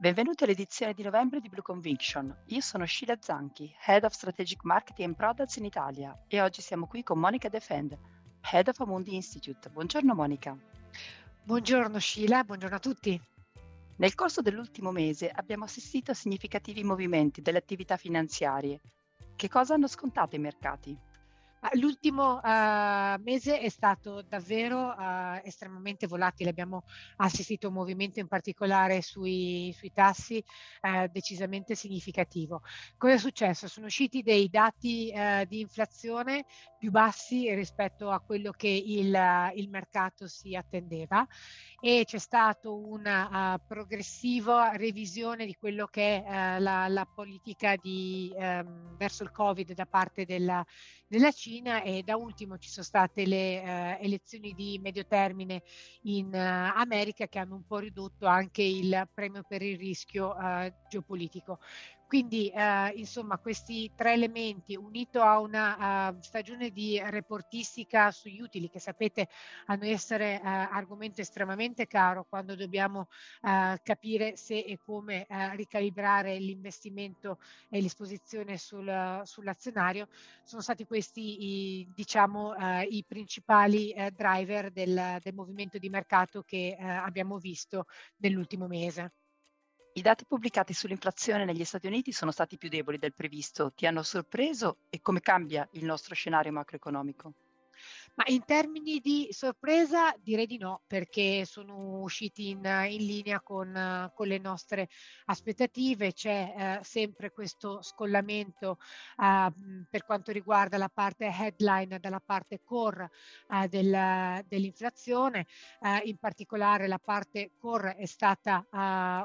Benvenuti all'edizione di novembre di Blue Conviction. Io sono Sheila Zanchi, Head of Strategic Marketing and Products in Italia e oggi siamo qui con Monica Defend, Head of Amundi Institute. Buongiorno Monica. Buongiorno Sheila, buongiorno a tutti. Nel corso dell'ultimo mese abbiamo assistito a significativi movimenti delle attività finanziarie. Che cosa hanno scontato i mercati? L'ultimo uh, mese è stato davvero uh, estremamente volatile, abbiamo assistito a un movimento in particolare sui, sui tassi uh, decisamente significativo. Cosa è successo? Sono usciti dei dati di inflazione più bassi rispetto a quello che il, il mercato si attendeva e c'è stata una progressiva revisione di quello che è la, la, politica di, um, verso il Covid da parte della, della, Cina e da ultimo ci sono state le uh, elezioni di medio termine in America che hanno un po' ridotto anche il premio per il rischio geopolitico. Quindi eh, insomma questi tre elementi unito a una uh, stagione di reportistica sugli utili che sapete a noi essere uh, argomento estremamente caro quando dobbiamo uh, capire se e come ricalibrare l'investimento e l'esposizione sul, sull'azionario sono stati questi i, diciamo i principali driver del, del, movimento di mercato che abbiamo visto nell'ultimo mese. I dati pubblicati sull'inflazione negli Stati Uniti sono stati più deboli del previsto. Ti hanno sorpreso e come cambia il nostro scenario macroeconomico? Ma in termini di sorpresa direi di no, perché sono usciti in, in linea con, con, le nostre aspettative. C'è eh, sempre questo scollamento eh, per quanto riguarda la parte headline dalla parte core eh, del, dell'inflazione. Eh, in particolare la parte core è stata eh,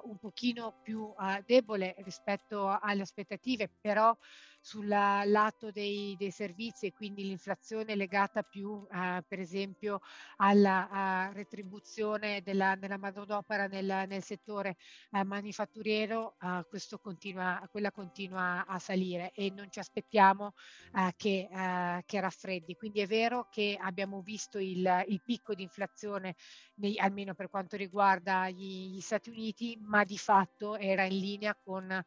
un pochino più eh, debole rispetto alle aspettative, però sul lato dei, dei, servizi e quindi l'inflazione legata più eh, per esempio alla retribuzione della, della manodopera nel, nel settore eh, manifatturiero, eh, continua, quella continua a salire e non ci aspettiamo eh, che, eh, che, raffreddi. Quindi è vero che abbiamo visto il, il picco di inflazione nei, almeno per quanto riguarda gli, gli Stati Uniti, ma di fatto era in linea con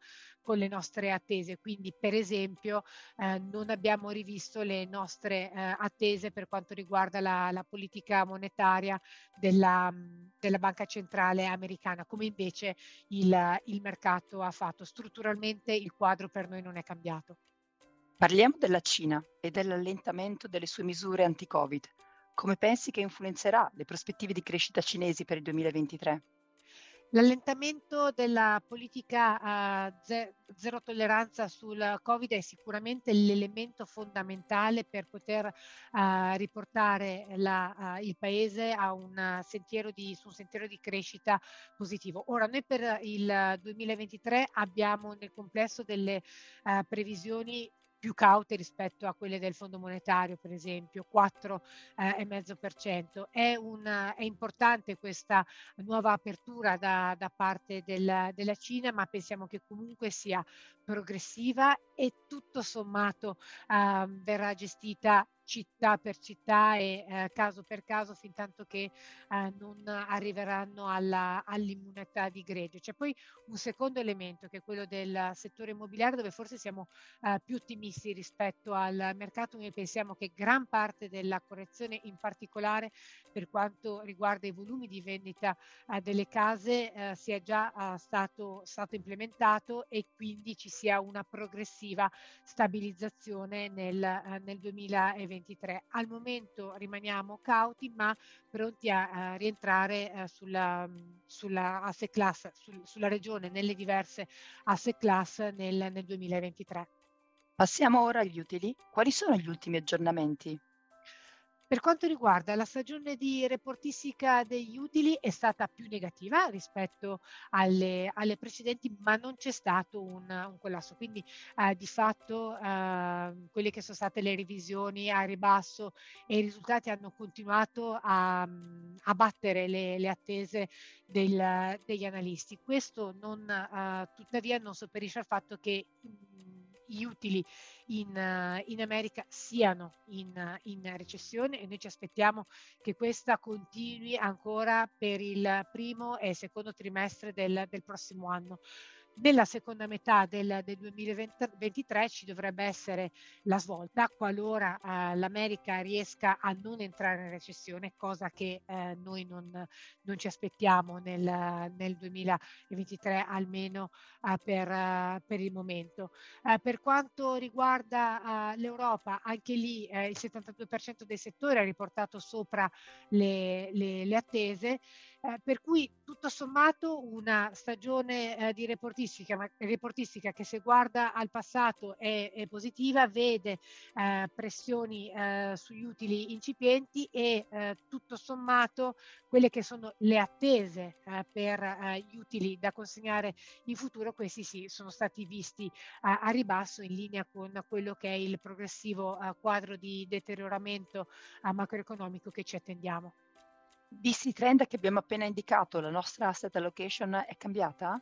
con le nostre attese. Quindi, per esempio, eh, non abbiamo rivisto le nostre eh, attese per quanto riguarda la, la politica monetaria della, della, Banca Centrale Americana, come invece il, il mercato ha fatto. Strutturalmente il quadro per noi non è cambiato. Parliamo della Cina e dell'allentamento delle sue misure anti-Covid. Come pensi che influenzerà le prospettive di crescita cinesi per il 2023? L'allentamento della politica uh, ze- zero tolleranza sul Covid è sicuramente l'elemento fondamentale per poter uh, riportare la, uh, il Paese a un sentiero di, su un sentiero di crescita positivo. Ora, noi per il 2023 abbiamo nel complesso delle previsioni più caute rispetto a quelle del Fondo Monetario, per esempio, 4,5%. Eh, è, un, è importante questa nuova apertura da, da parte del, della Cina, ma pensiamo che comunque sia progressiva e tutto sommato eh, verrà gestita città per città e eh, caso per caso fin tanto che eh, non arriveranno alla, all'immunità di gregge. C'è poi un secondo elemento che è quello del settore immobiliare dove forse siamo eh, più ottimisti rispetto al mercato. Noi pensiamo che gran parte della correzione, in particolare per quanto riguarda i volumi di vendita eh, delle case, eh, sia già eh, stato, stato implementato e quindi ci sia una progressiva stabilizzazione nel, nel 2020. 2023. Al momento rimaniamo cauti ma pronti a, a rientrare eh, sulla, sulla, asset class, sul, sulla regione, nelle diverse asset class nel, nel 2023. Passiamo ora agli utili. Quali sono gli ultimi aggiornamenti? Per quanto riguarda la stagione di reportistica degli utili è stata più negativa rispetto alle, alle precedenti, ma non c'è stato un, un collasso. Quindi eh, di fatto eh, quelle che sono state le revisioni a ribasso e i risultati hanno continuato a, a battere le, le attese del, degli analisti. Questo non, eh, tuttavia non sopperisce al fatto che gli utili in, in America siano in, in, recessione e noi ci aspettiamo che questa continui ancora per il primo e secondo trimestre del, del prossimo anno. Nella seconda metà del, del 2023 ci dovrebbe essere la svolta qualora eh, l'America riesca a non entrare in recessione, cosa che eh, noi non, non, ci aspettiamo nel, nel 2023 almeno eh, per, eh, per, il momento. Eh, per quanto riguarda eh, l'Europa, anche lì il 72% dei settori ha riportato sopra le, le, le attese eh, per cui tutto sommato una stagione eh, di reportistica, ma, reportistica, che se guarda al passato è, è positiva, vede eh, pressioni eh, sugli utili incipienti e eh, tutto sommato quelle che sono le attese per gli utili da consegnare in futuro, questi sì sono stati visti a ribasso in linea con quello che è il progressivo quadro di deterioramento macroeconomico che ci attendiamo. I trend che abbiamo appena indicato, la nostra asset allocation è cambiata?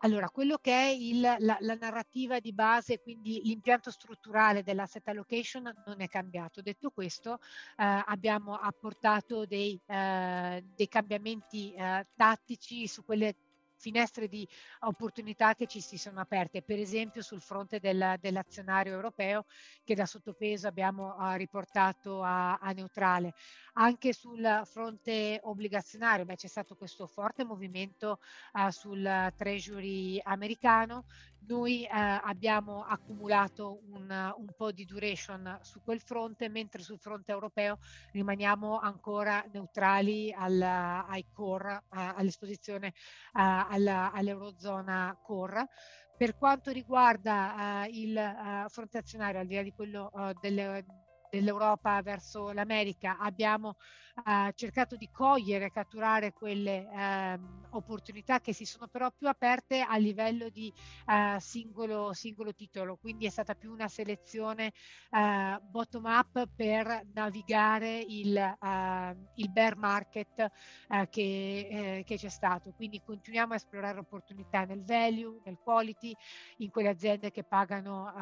Allora, quello che è il, la, la, narrativa di base, quindi l'impianto strutturale dell'asset allocation non è cambiato. Detto questo, eh, abbiamo apportato dei, eh, dei cambiamenti eh, tattici su quelle finestre di opportunità che ci si sono aperte, per esempio sul fronte del, dell'azionario europeo che da sottopeso abbiamo uh, riportato a, a, neutrale. Anche sul fronte obbligazionario beh, c'è stato questo forte movimento uh, sul treasury americano, noi eh, abbiamo accumulato un, un, po' di duration su quel fronte, mentre sul fronte europeo rimaniamo ancora neutrali al, ai core, eh, all'esposizione eh, alla, all'Eurozona core. Per quanto riguarda uh, il uh, fronte azionario, al di là di quello uh, delle, dell'Europa verso l'America, abbiamo eh, cercato di cogliere, catturare quelle eh, opportunità che si sono però più aperte a livello di eh, singolo, singolo titolo, quindi è stata più una selezione eh, bottom up per navigare il, eh, il bear market eh, che, che c'è stato. Quindi continuiamo a esplorare opportunità nel value, nel quality, in quelle aziende che pagano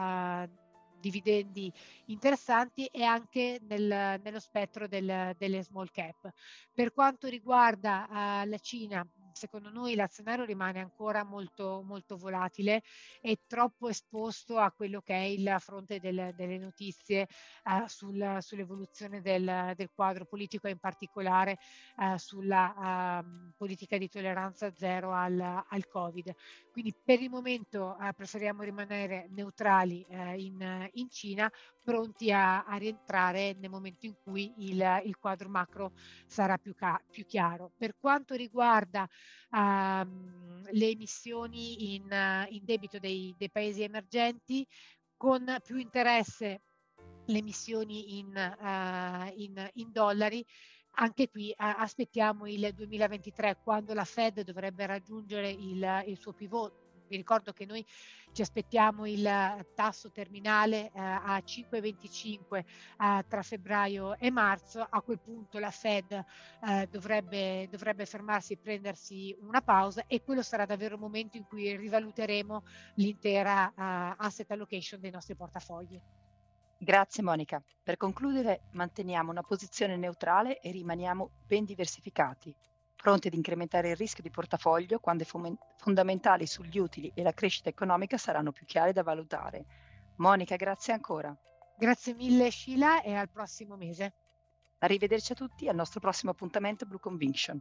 dividendi interessanti e anche nel, nello spettro del, delle small cap. Per quanto riguarda uh, la Cina, secondo noi l'azionario rimane ancora molto, molto volatile e troppo esposto a quello che è il fronte del, delle notizie uh, sul, sull'evoluzione del, del, quadro politico e in particolare uh, sulla uh, politica di tolleranza zero al, al, Covid. Quindi per il momento uh, preferiamo rimanere neutrali uh, in, in, Cina, pronti a, a, rientrare nel momento in cui il, il quadro macro sarà più, ca- più chiaro. Per quanto riguarda uh, le emissioni in, in debito dei, dei paesi emergenti, con più interesse le emissioni in, uh, in, in dollari. Anche qui uh, aspettiamo il 2023 quando la Fed dovrebbe raggiungere il, il suo pivot vi ricordo che noi ci aspettiamo il tasso terminale eh, a 5,25 eh, tra febbraio e marzo. A quel punto la Fed eh, dovrebbe, dovrebbe fermarsi e prendersi una pausa e quello sarà davvero il momento in cui rivaluteremo l'intera eh, asset allocation dei nostri portafogli. Grazie Monica. Per concludere, manteniamo una posizione neutrale e rimaniamo ben diversificati pronti ad incrementare il rischio di portafoglio quando i fondamentali sugli utili e la crescita economica saranno più chiari da valutare. Monica, grazie ancora. Grazie mille Sheila e al prossimo mese. Arrivederci a tutti al nostro prossimo appuntamento Blue Conviction.